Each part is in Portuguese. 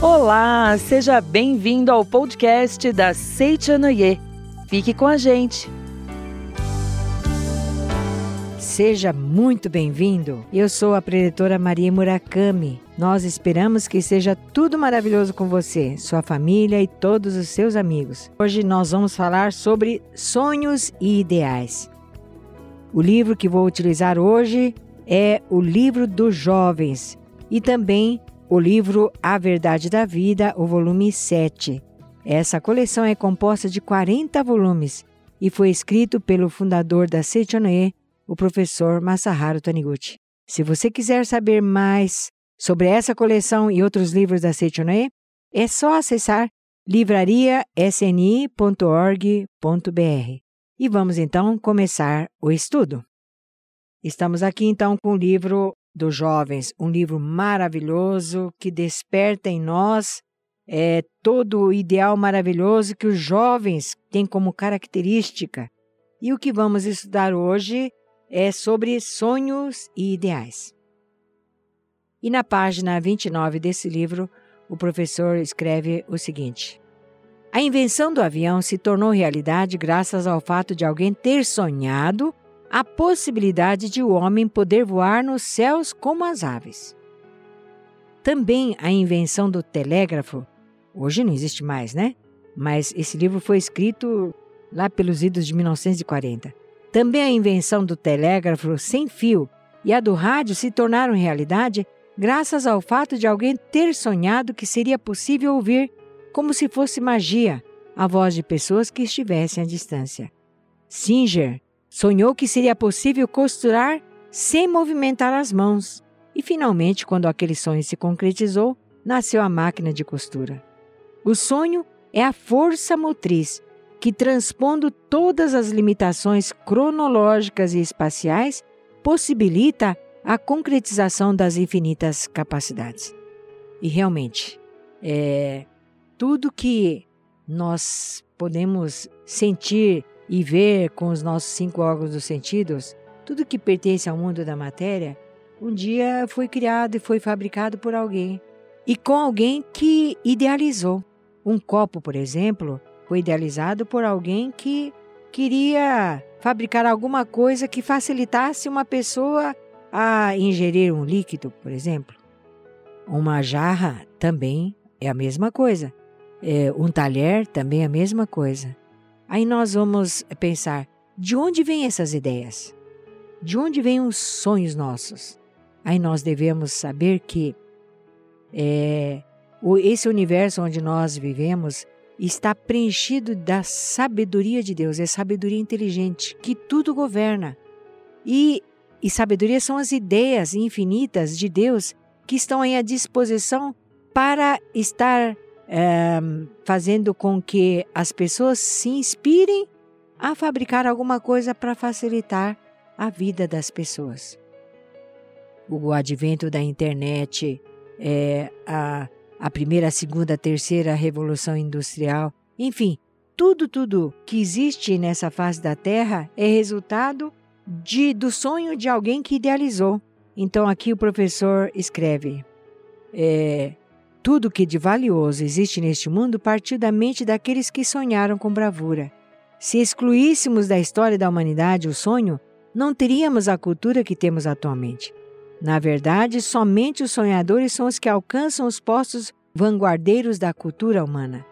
Olá, seja bem-vindo ao podcast da Seichanoye. Fique com a gente. Seja muito bem-vindo. Eu sou a preletora Maria Murakami. Nós esperamos que seja tudo maravilhoso com você, sua família e todos os seus amigos. Hoje nós vamos falar sobre sonhos e ideais. O livro que vou utilizar hoje é o Livro dos Jovens e também o livro A Verdade da Vida, o volume 7. Essa coleção é composta de 40 volumes e foi escrito pelo fundador da Seichonoe, o professor Masaharu Taniguchi. Se você quiser saber mais sobre essa coleção e outros livros da Seichonoe, é só acessar livrariasni.org.br. E vamos então começar o estudo. Estamos aqui então com o livro dos jovens, um livro maravilhoso que desperta em nós é, todo o ideal maravilhoso que os jovens têm como característica. E o que vamos estudar hoje é sobre sonhos e ideais. E na página 29 desse livro, o professor escreve o seguinte: A invenção do avião se tornou realidade graças ao fato de alguém ter sonhado a possibilidade de o homem poder voar nos céus como as aves. Também a invenção do telégrafo, hoje não existe mais, né? Mas esse livro foi escrito lá pelos idos de 1940. Também a invenção do telégrafo sem fio e a do rádio se tornaram realidade graças ao fato de alguém ter sonhado que seria possível ouvir, como se fosse magia, a voz de pessoas que estivessem à distância. Singer Sonhou que seria possível costurar sem movimentar as mãos. E finalmente, quando aquele sonho se concretizou, nasceu a máquina de costura. O sonho é a força motriz que, transpondo todas as limitações cronológicas e espaciais, possibilita a concretização das infinitas capacidades. E realmente, é, tudo que nós podemos sentir e ver com os nossos cinco órgãos dos sentidos, tudo que pertence ao mundo da matéria, um dia foi criado e foi fabricado por alguém. E com alguém que idealizou. Um copo, por exemplo, foi idealizado por alguém que queria fabricar alguma coisa que facilitasse uma pessoa a ingerir um líquido, por exemplo. Uma jarra também é a mesma coisa. É, um talher também é a mesma coisa. Aí nós vamos pensar: de onde vêm essas ideias? De onde vêm os sonhos nossos? Aí nós devemos saber que é, esse universo onde nós vivemos está preenchido da sabedoria de Deus, é sabedoria inteligente que tudo governa. E, e sabedoria são as ideias infinitas de Deus que estão aí à disposição para estar é, fazendo com que as pessoas se inspirem a fabricar alguma coisa para facilitar a vida das pessoas. O advento da internet, é, a, a primeira, segunda, terceira revolução industrial, enfim, tudo, tudo que existe nessa face da Terra é resultado de, do sonho de alguém que idealizou. Então aqui o professor escreve: é, tudo que de valioso existe neste mundo partiu da mente daqueles que sonharam com bravura. Se excluíssemos da história da humanidade o sonho, não teríamos a cultura que temos atualmente. Na verdade, somente os sonhadores são os que alcançam os postos vanguardeiros da cultura humana.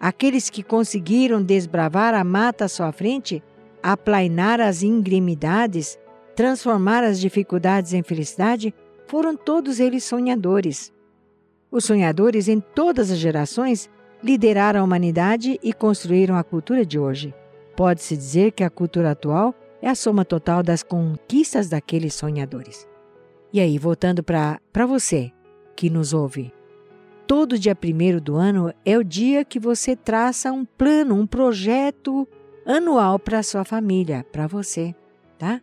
Aqueles que conseguiram desbravar a mata à sua frente, aplainar as ingrimidades, transformar as dificuldades em felicidade, foram todos eles sonhadores. Os sonhadores em todas as gerações lideraram a humanidade e construíram a cultura de hoje. Pode-se dizer que a cultura atual é a soma total das conquistas daqueles sonhadores. E aí, voltando para você que nos ouve, todo dia primeiro do ano é o dia que você traça um plano, um projeto anual para sua família, para você, tá?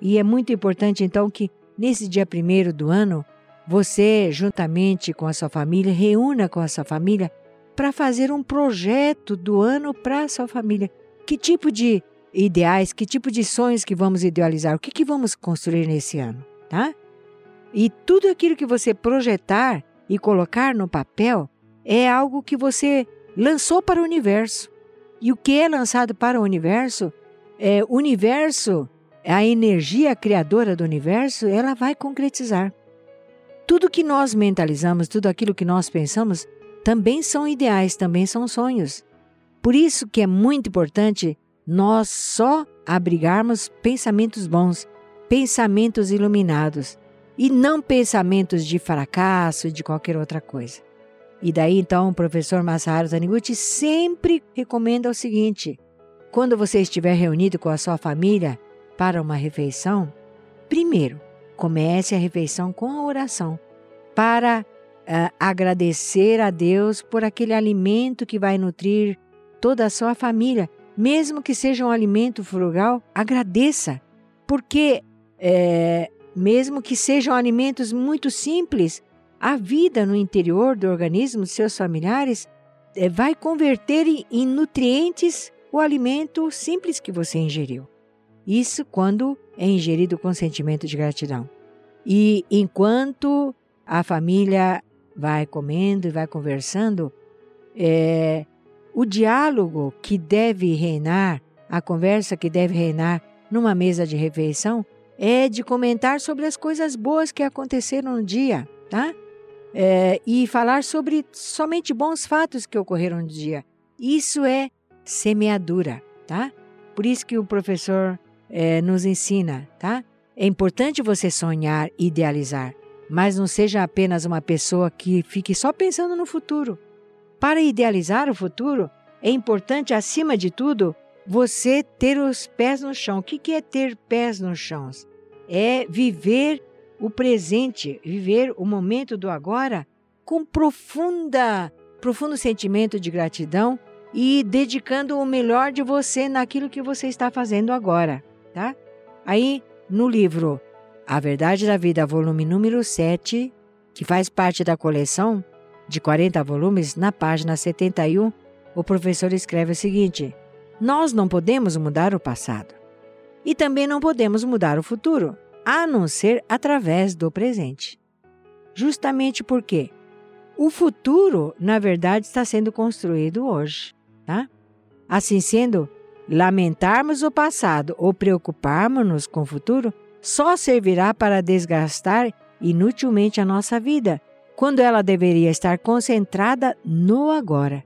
E é muito importante então que nesse dia primeiro do ano você, juntamente com a sua família, reúna com a sua família para fazer um projeto do ano para a sua família. Que tipo de ideais, que tipo de sonhos que vamos idealizar? O que, que vamos construir nesse ano, tá? E tudo aquilo que você projetar e colocar no papel é algo que você lançou para o universo. E o que é lançado para o universo, é o universo, a energia criadora do universo, ela vai concretizar. Tudo que nós mentalizamos, tudo aquilo que nós pensamos, também são ideais, também são sonhos. Por isso que é muito importante nós só abrigarmos pensamentos bons, pensamentos iluminados, e não pensamentos de fracasso e de qualquer outra coisa. E daí então o professor Masaharu Taniguchi sempre recomenda o seguinte: quando você estiver reunido com a sua família para uma refeição, primeiro, comece a refeição com a oração, para uh, agradecer a Deus por aquele alimento que vai nutrir toda a sua família. Mesmo que seja um alimento frugal, agradeça, porque é, mesmo que sejam alimentos muito simples, a vida no interior do organismo de seus familiares é, vai converter em nutrientes o alimento simples que você ingeriu. Isso quando é ingerido com sentimento de gratidão. E enquanto a família vai comendo e vai conversando, é, o diálogo que deve reinar, a conversa que deve reinar numa mesa de refeição, é de comentar sobre as coisas boas que aconteceram no dia, tá? é, e falar sobre somente bons fatos que ocorreram no dia. Isso é semeadura, tá? Por isso que o professor é, nos ensina, tá? É importante você sonhar, idealizar, mas não seja apenas uma pessoa que fique só pensando no futuro. Para idealizar o futuro, é importante, acima de tudo, você ter os pés no chão. O que é ter pés no chão? É viver o presente, viver o momento do agora com profunda, profundo sentimento de gratidão e dedicando o melhor de você naquilo que você está fazendo agora, tá? Aí, no livro A Verdade da Vida, volume número 7, que faz parte da coleção de 40 volumes, na página 71, o professor escreve o seguinte: Nós não podemos mudar o passado e também não podemos mudar o futuro a não ser através do presente. Justamente porque o futuro, na verdade, está sendo construído hoje, tá? Assim sendo, lamentarmos o passado ou preocuparmos-nos com o futuro só servirá para desgastar inutilmente a nossa vida, quando ela deveria estar concentrada no agora.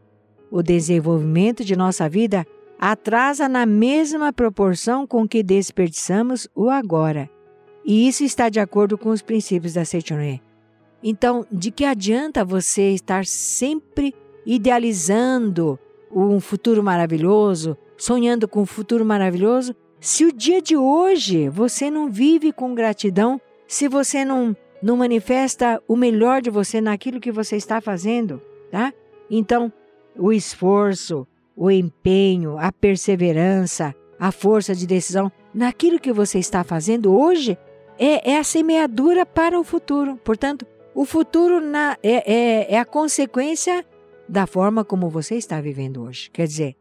O desenvolvimento de nossa vida atrasa na mesma proporção com que desperdiçamos o agora. E isso está de acordo com os princípios da Seichoné. Então, de que adianta você estar sempre idealizando um futuro maravilhoso, sonhando com um futuro maravilhoso, se o dia de hoje você não vive com gratidão, se você não, não manifesta o melhor de você naquilo que você está fazendo, tá? Então, o esforço, o empenho, a perseverança, a força de decisão naquilo que você está fazendo hoje é, é a semeadura para o futuro. Portanto, o futuro na, é, é, é a consequência da forma como você está vivendo hoje. Quer dizer,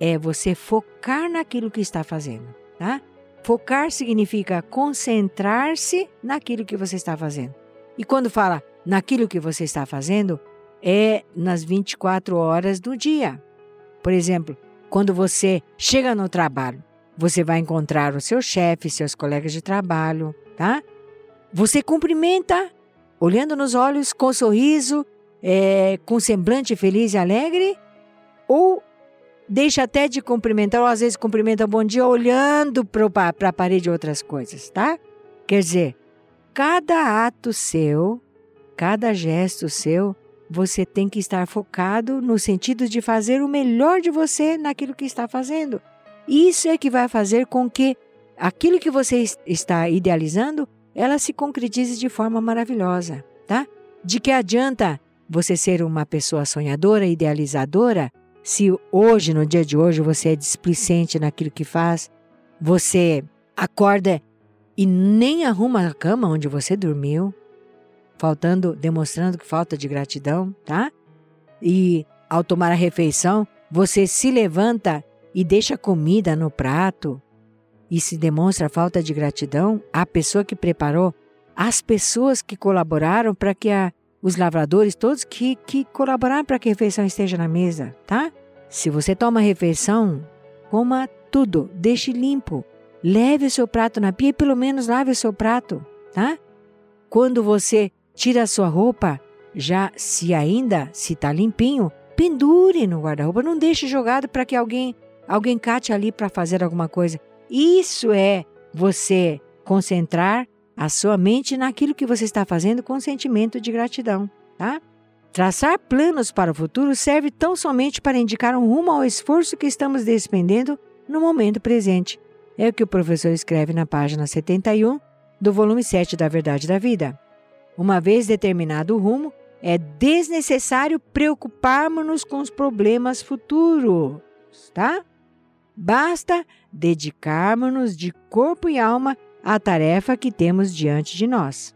é você focar naquilo que está fazendo, tá? Focar significa concentrar-se naquilo que você está fazendo. E quando fala naquilo que você está fazendo, é nas 24 horas do dia. Por exemplo, quando você chega no trabalho, você vai encontrar o seu chefe, seus colegas de trabalho, tá? Você cumprimenta, olhando nos olhos, com sorriso, é, com semblante feliz e alegre, ou deixa até de cumprimentar, ou às vezes cumprimenta bom dia olhando para a parede outras coisas, tá? Quer dizer, cada ato seu, cada gesto seu, você tem que estar focado no sentido de fazer o melhor de você naquilo que está fazendo. Isso é que vai fazer com que aquilo que você está idealizando, ela se concretize de forma maravilhosa, tá? De que adianta você ser uma pessoa sonhadora, idealizadora, se hoje, no dia de hoje, você é displicente naquilo que faz, você acorda e nem arruma a cama onde você dormiu, faltando, demonstrando que falta de gratidão, tá? E ao tomar a refeição, você se levanta e deixa comida no prato, e se demonstra falta de gratidão à pessoa que preparou as pessoas que colaboraram para que a, os lavradores, todos que, que colaboraram para que a refeição esteja na mesa, tá? Se você toma refeição, coma tudo, deixe limpo. Leve o seu prato na pia e pelo menos lave o seu prato, tá? Quando você tira a sua roupa, já se ainda se está limpinho, pendure no guarda-roupa, não deixe jogado para que alguém alguém cate ali para fazer alguma coisa. Isso é você concentrar a sua mente naquilo que você está fazendo com sentimento de gratidão, tá? Traçar planos para o futuro serve tão somente para indicar um rumo ao esforço que estamos despendendo no momento presente. É o que o professor escreve na página 71 do volume 7 da Verdade da Vida. Uma vez determinado o rumo, é desnecessário preocuparmos-nos com os problemas futuros, tá? Basta dedicarmos-nos de corpo e alma à tarefa que temos diante de nós.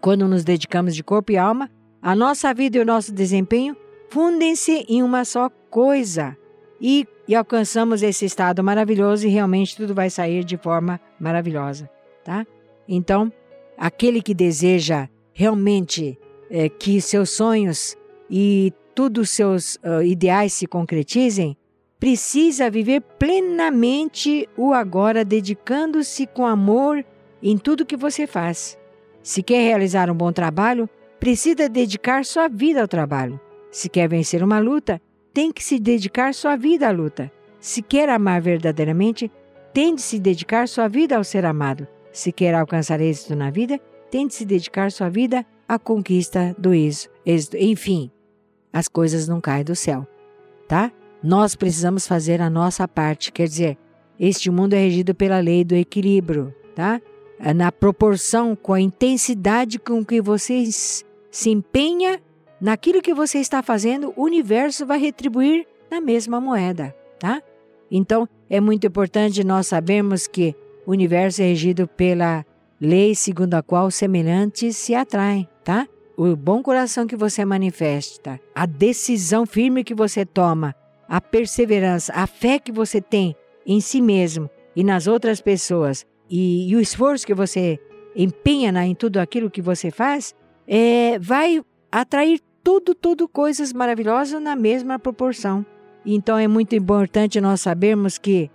Quando nos dedicamos de corpo e alma, a nossa vida e o nosso desempenho fundem-se em uma só coisa e, e, alcançamos esse estado maravilhoso e realmente tudo vai sair de forma maravilhosa, tá? Então, aquele que deseja realmente é, que seus sonhos e todos os seus uh, ideais se concretizem, precisa viver plenamente o agora, dedicando-se com amor em tudo que você faz. Se quer realizar um bom trabalho, precisa dedicar sua vida ao trabalho. Se quer vencer uma luta, tem que se dedicar sua vida à luta. Se quer amar verdadeiramente, tem de se dedicar sua vida ao ser amado. Se quer alcançar êxito na vida, tem de se dedicar sua vida à conquista do êxito. Enfim, as coisas não caem do céu, tá? Nós precisamos fazer a nossa parte, quer dizer, este mundo é regido pela lei do equilíbrio, tá? Na proporção, com a intensidade com que você se empenha naquilo que você está fazendo, o universo vai retribuir na mesma moeda, tá? Então, é muito importante nós sabermos que o universo é regido pela lei segundo a qual semelhantes se atraem, tá? O bom coração que você manifesta, a decisão firme que você toma, a perseverança, a fé que você tem em si mesmo e nas outras pessoas e, e o esforço que você empenha em tudo aquilo que você faz, é, vai atrair tudo, tudo coisas maravilhosas na mesma proporção. Então é muito importante nós sabermos que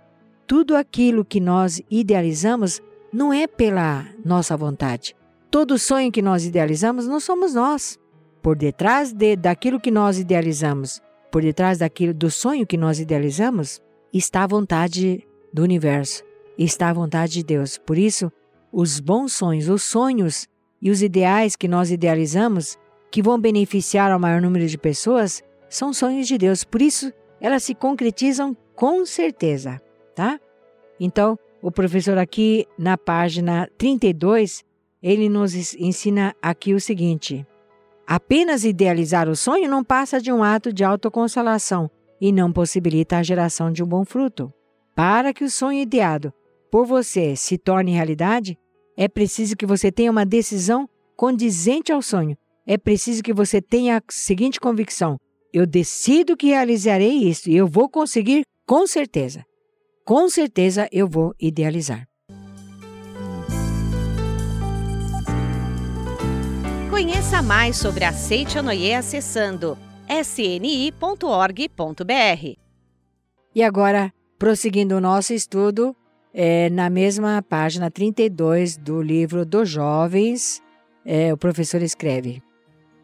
tudo aquilo que nós idealizamos não é pela nossa vontade. Todo sonho que nós idealizamos não somos nós. Por detrás de, daquilo que nós idealizamos por detrás daquilo do sonho que nós idealizamos, está a vontade do universo, está a vontade de Deus. Por isso, os bons sonhos, os sonhos e os ideais que nós idealizamos, que vão beneficiar ao maior número de pessoas, são sonhos de Deus. Por isso, elas se concretizam com certeza, tá? Então, o professor aqui na página 32, ele nos ensina aqui o seguinte: Apenas idealizar o sonho não passa de um ato de autoconsolação e não possibilita a geração de um bom fruto. Para que o sonho ideado por você se torne realidade, é preciso que você tenha uma decisão condizente ao sonho. É preciso que você tenha a seguinte convicção: eu decido que realizarei isso e eu vou conseguir com certeza. Com certeza eu vou idealizar. Conheça mais sobre a Seite Anoye acessando sni.org.br. E agora, prosseguindo o nosso estudo, é, na mesma página 32 do livro dos Jovens, é, o professor escreve: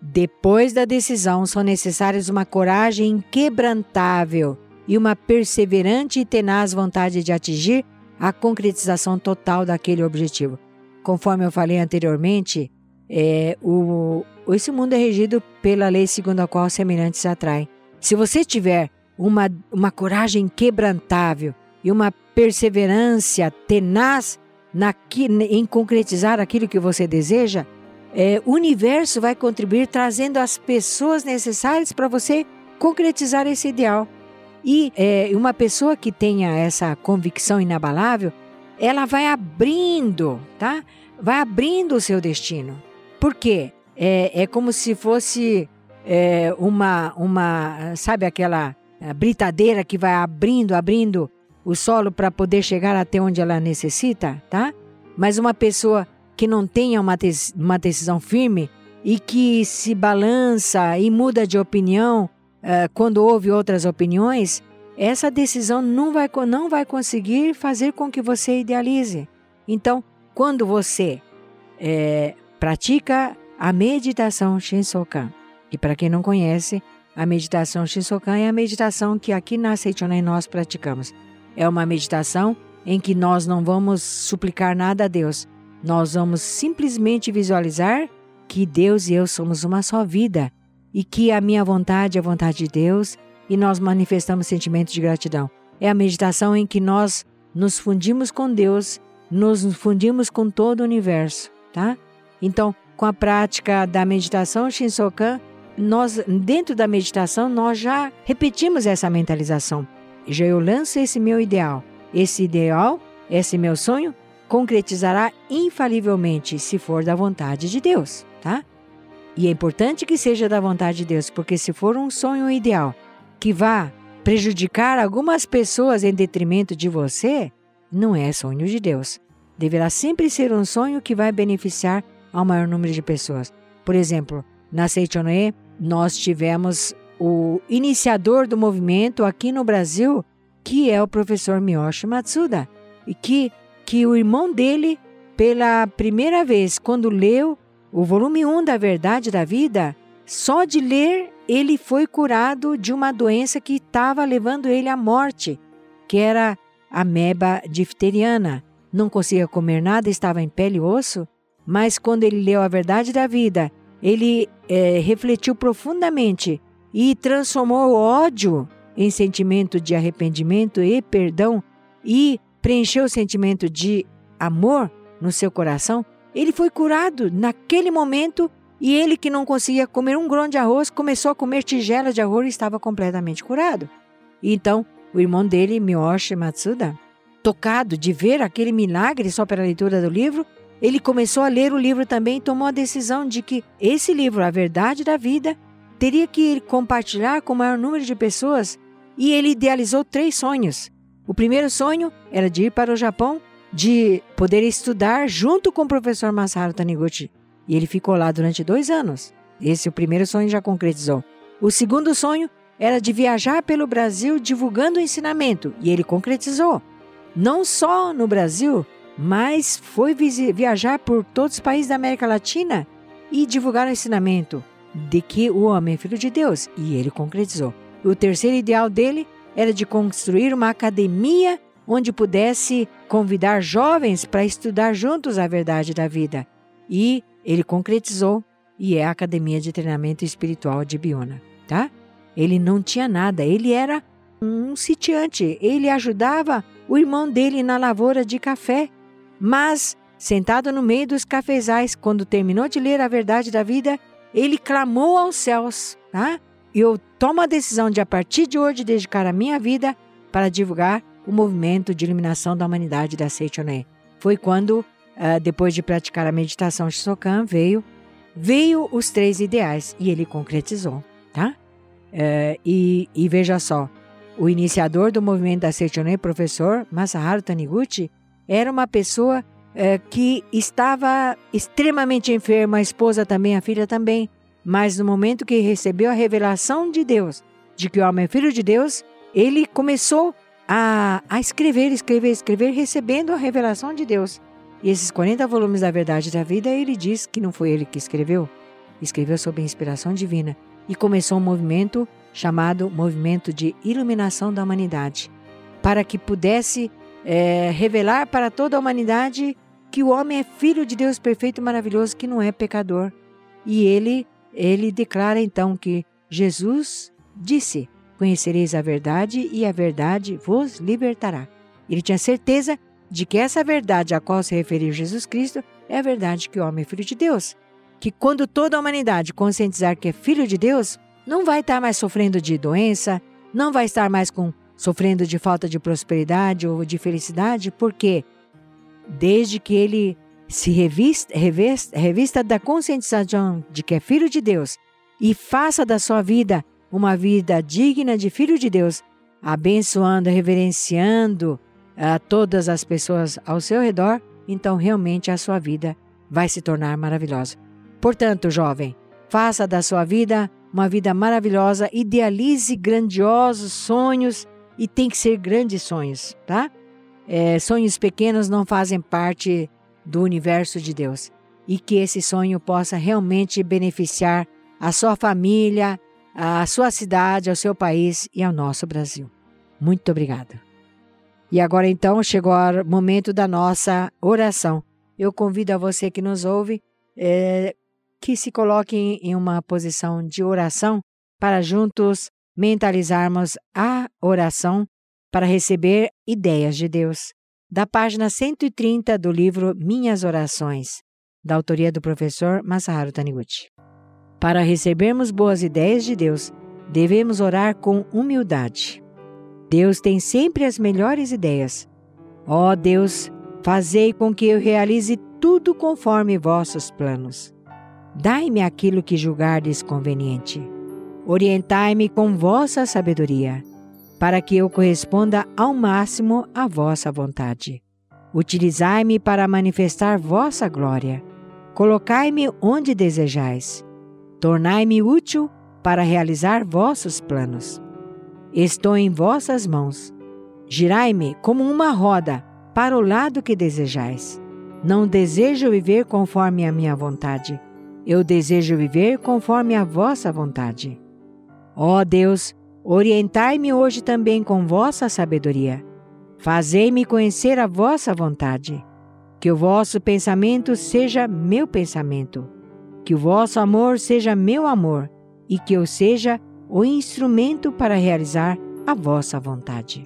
Depois da decisão, são necessárias uma coragem inquebrantável e uma perseverante e tenaz vontade de atingir a concretização total daquele objetivo. Conforme eu falei anteriormente, é, o, esse mundo é regido pela lei segundo a qual semelhantes se atraem. Se você tiver uma, uma coragem quebrantável e uma perseverança tenaz naqui, em concretizar aquilo que você deseja, é, o universo vai contribuir trazendo as pessoas necessárias para você concretizar esse ideal. E é, uma pessoa que tenha essa convicção inabalável, ela vai abrindo, tá? Vai abrindo o seu destino. Por quê? É, é como se fosse é, uma, uma, sabe aquela é, britadeira que vai abrindo, abrindo o solo para poder chegar até onde ela necessita, tá? Mas uma pessoa que não tenha uma, uma decisão firme e que se balança e muda de opinião uh, quando houve outras opiniões, essa decisão não vai, não vai conseguir fazer com que você idealize. Então, quando você é, pratica a meditação Shinsokan, e para quem não conhece, a meditação Shinsokan é a meditação que aqui na Seichonen nós praticamos. É uma meditação em que nós não vamos suplicar nada a Deus. Nós vamos simplesmente visualizar que Deus e eu somos uma só vida e que a minha vontade é a vontade de Deus e nós manifestamos sentimentos de gratidão. É a meditação em que nós nos fundimos com Deus, nos fundimos com todo o universo, tá? Então, com a prática da meditação Shinsokan, nós dentro da meditação nós já repetimos essa mentalização. Já eu lanço esse meu ideal. Esse ideal, esse meu sonho concretizará infalivelmente se for da vontade de Deus, tá? E é importante que seja da vontade de Deus, porque se for um sonho ideal que vá prejudicar algumas pessoas em detrimento de você, não é sonho de Deus. Deverá sempre ser um sonho que vai beneficiar ao maior número de pessoas. Por exemplo, na Seichonoe, nós tivemos o iniciador do movimento aqui no Brasil, que é o professor Miyoshi Matsuda, e que, que o irmão dele, pela primeira vez, quando leu o volume 1 da Verdade da Vida, só de ler ele foi curado de uma doença que estava levando ele à morte, que era a meba difteriana. Não conseguia comer nada, estava em pele e osso, mas quando ele leu a Verdade da Vida, ele é, refletiu profundamente e transformou o ódio em sentimento de arrependimento e perdão e preencheu o sentimento de amor no seu coração, ele foi curado naquele momento e ele que não conseguia comer um grão de arroz começou a comer tigelas de arroz e estava completamente curado. então, o irmão dele, Miyoshi Matsuda, tocado de ver aquele milagre só pela leitura do livro, ele começou a ler o livro também e tomou a decisão de que esse livro, A Verdade da Vida, teria que compartilhar com o maior número de pessoas e ele idealizou três sonhos. O primeiro sonho era de ir para o Japão de poder estudar junto com o professor Masaru Taniguchi. E ele ficou lá durante dois anos. Esse o primeiro sonho já concretizou. O segundo sonho era de viajar pelo Brasil divulgando o ensinamento, e ele concretizou. Não só no Brasil, mas foi viajar por todos os países da América Latina e divulgar o ensinamento de que o homem é filho de Deus, e ele concretizou. O terceiro ideal dele era de construir uma academia onde pudesse convidar jovens para estudar juntos a verdade da vida. E ele concretizou e é a Academia de Treinamento Espiritual de Biona, tá? Ele não tinha nada, ele era um sitiante, ele ajudava o irmão dele na lavoura de café. Mas, sentado no meio dos cafezais, quando terminou de ler a verdade da vida, ele clamou aos céus, tá? Eu tomo a decisão de, a partir de hoje, dedicar a minha vida para divulgar o movimento de iluminação da humanidade da Seichoné. Foi quando, uh, depois de praticar a meditação Shisokan, veio, veio os três ideais e ele concretizou, tá? Uh, e, e, veja só, o iniciador do movimento da Seichoné, professor Masaharu Taniguchi, era uma pessoa uh, que estava extremamente enferma, a esposa também, a filha também, mas no momento que recebeu a revelação de Deus, de que o homem é filho de Deus, ele começou a, a escrever, escrever, escrever, recebendo a revelação de Deus. E esses 40 volumes da Verdade da Vida, ele diz que não foi ele que escreveu, escreveu sob a inspiração divina e começou um movimento chamado Movimento de Iluminação da Humanidade, para que pudesse é, revelar para toda a humanidade que o homem é filho de Deus perfeito e maravilhoso, que não é pecador. E ele, ele declara então que Jesus disse: Conhecereis a verdade e a verdade vos libertará. Ele tinha certeza de que essa verdade a qual se referiu Jesus Cristo é a verdade que o homem é filho de Deus. Que quando toda a humanidade conscientizar que é filho de Deus, não vai estar mais sofrendo de doença, não vai estar mais com, sofrendo de falta de prosperidade ou de felicidade, porque desde que ele se revista, revista, revista da conscientização de que é filho de Deus e faça da sua vida uma vida digna de filho de Deus, abençoando, reverenciando a todas as pessoas ao seu redor, então realmente a sua vida vai se tornar maravilhosa. Portanto, jovem, faça da sua vida uma vida maravilhosa, idealize grandiosos sonhos e tem que ser grandes sonhos, tá? É, sonhos pequenos não fazem parte do universo de Deus e que esse sonho possa realmente beneficiar a sua família, a sua cidade, ao seu país e ao nosso Brasil. Muito obrigada. E agora então chegou o momento da nossa oração. Eu convido a você que nos ouve é, que se coloque em uma posição de oração para juntos mentalizarmos a oração para receber ideias de Deus. Da página 130 do livro Minhas Orações, da autoria do professor Masaharu Taniguchi. Para recebermos boas ideias de Deus, devemos orar com humildade. Deus tem sempre as melhores ideias. Ó oh Deus, fazei com que eu realize tudo conforme vossos planos. Dai-me aquilo que julgardes conveniente. Orientai-me com vossa sabedoria, para que eu corresponda ao máximo à vossa vontade. Utilizai-me para manifestar vossa glória. Colocai-me onde desejais. Tornai-me útil para realizar vossos planos. Estou em vossas mãos. Girai-me como uma roda para o lado que desejais. Não desejo viver conforme a minha vontade eu desejo viver conforme a vossa vontade. Ó Deus, orientai-me hoje também com vossa sabedoria. Fazei-me conhecer a vossa vontade. Que o vosso pensamento seja meu pensamento. Que o vosso amor seja meu amor. E que eu seja o instrumento para realizar a vossa vontade.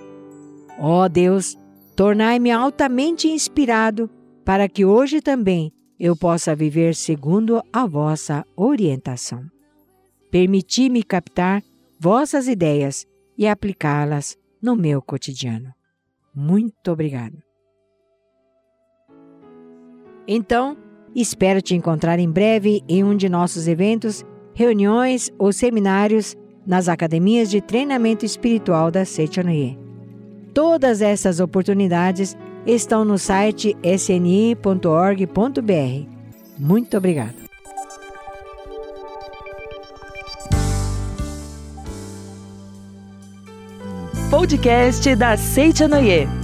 Ó Deus, tornai-me altamente inspirado para que hoje também eu possa viver segundo a vossa orientação. Permiti-me captar vossas ideias e aplicá-las no meu cotidiano. Muito obrigado. Então, espero te encontrar em breve em um de nossos eventos, reuniões ou seminários nas academias de treinamento espiritual da Seichonoye. Todas essas oportunidades estão no site sni.org.br. Muito obrigada. Podcast da Seite Noyer.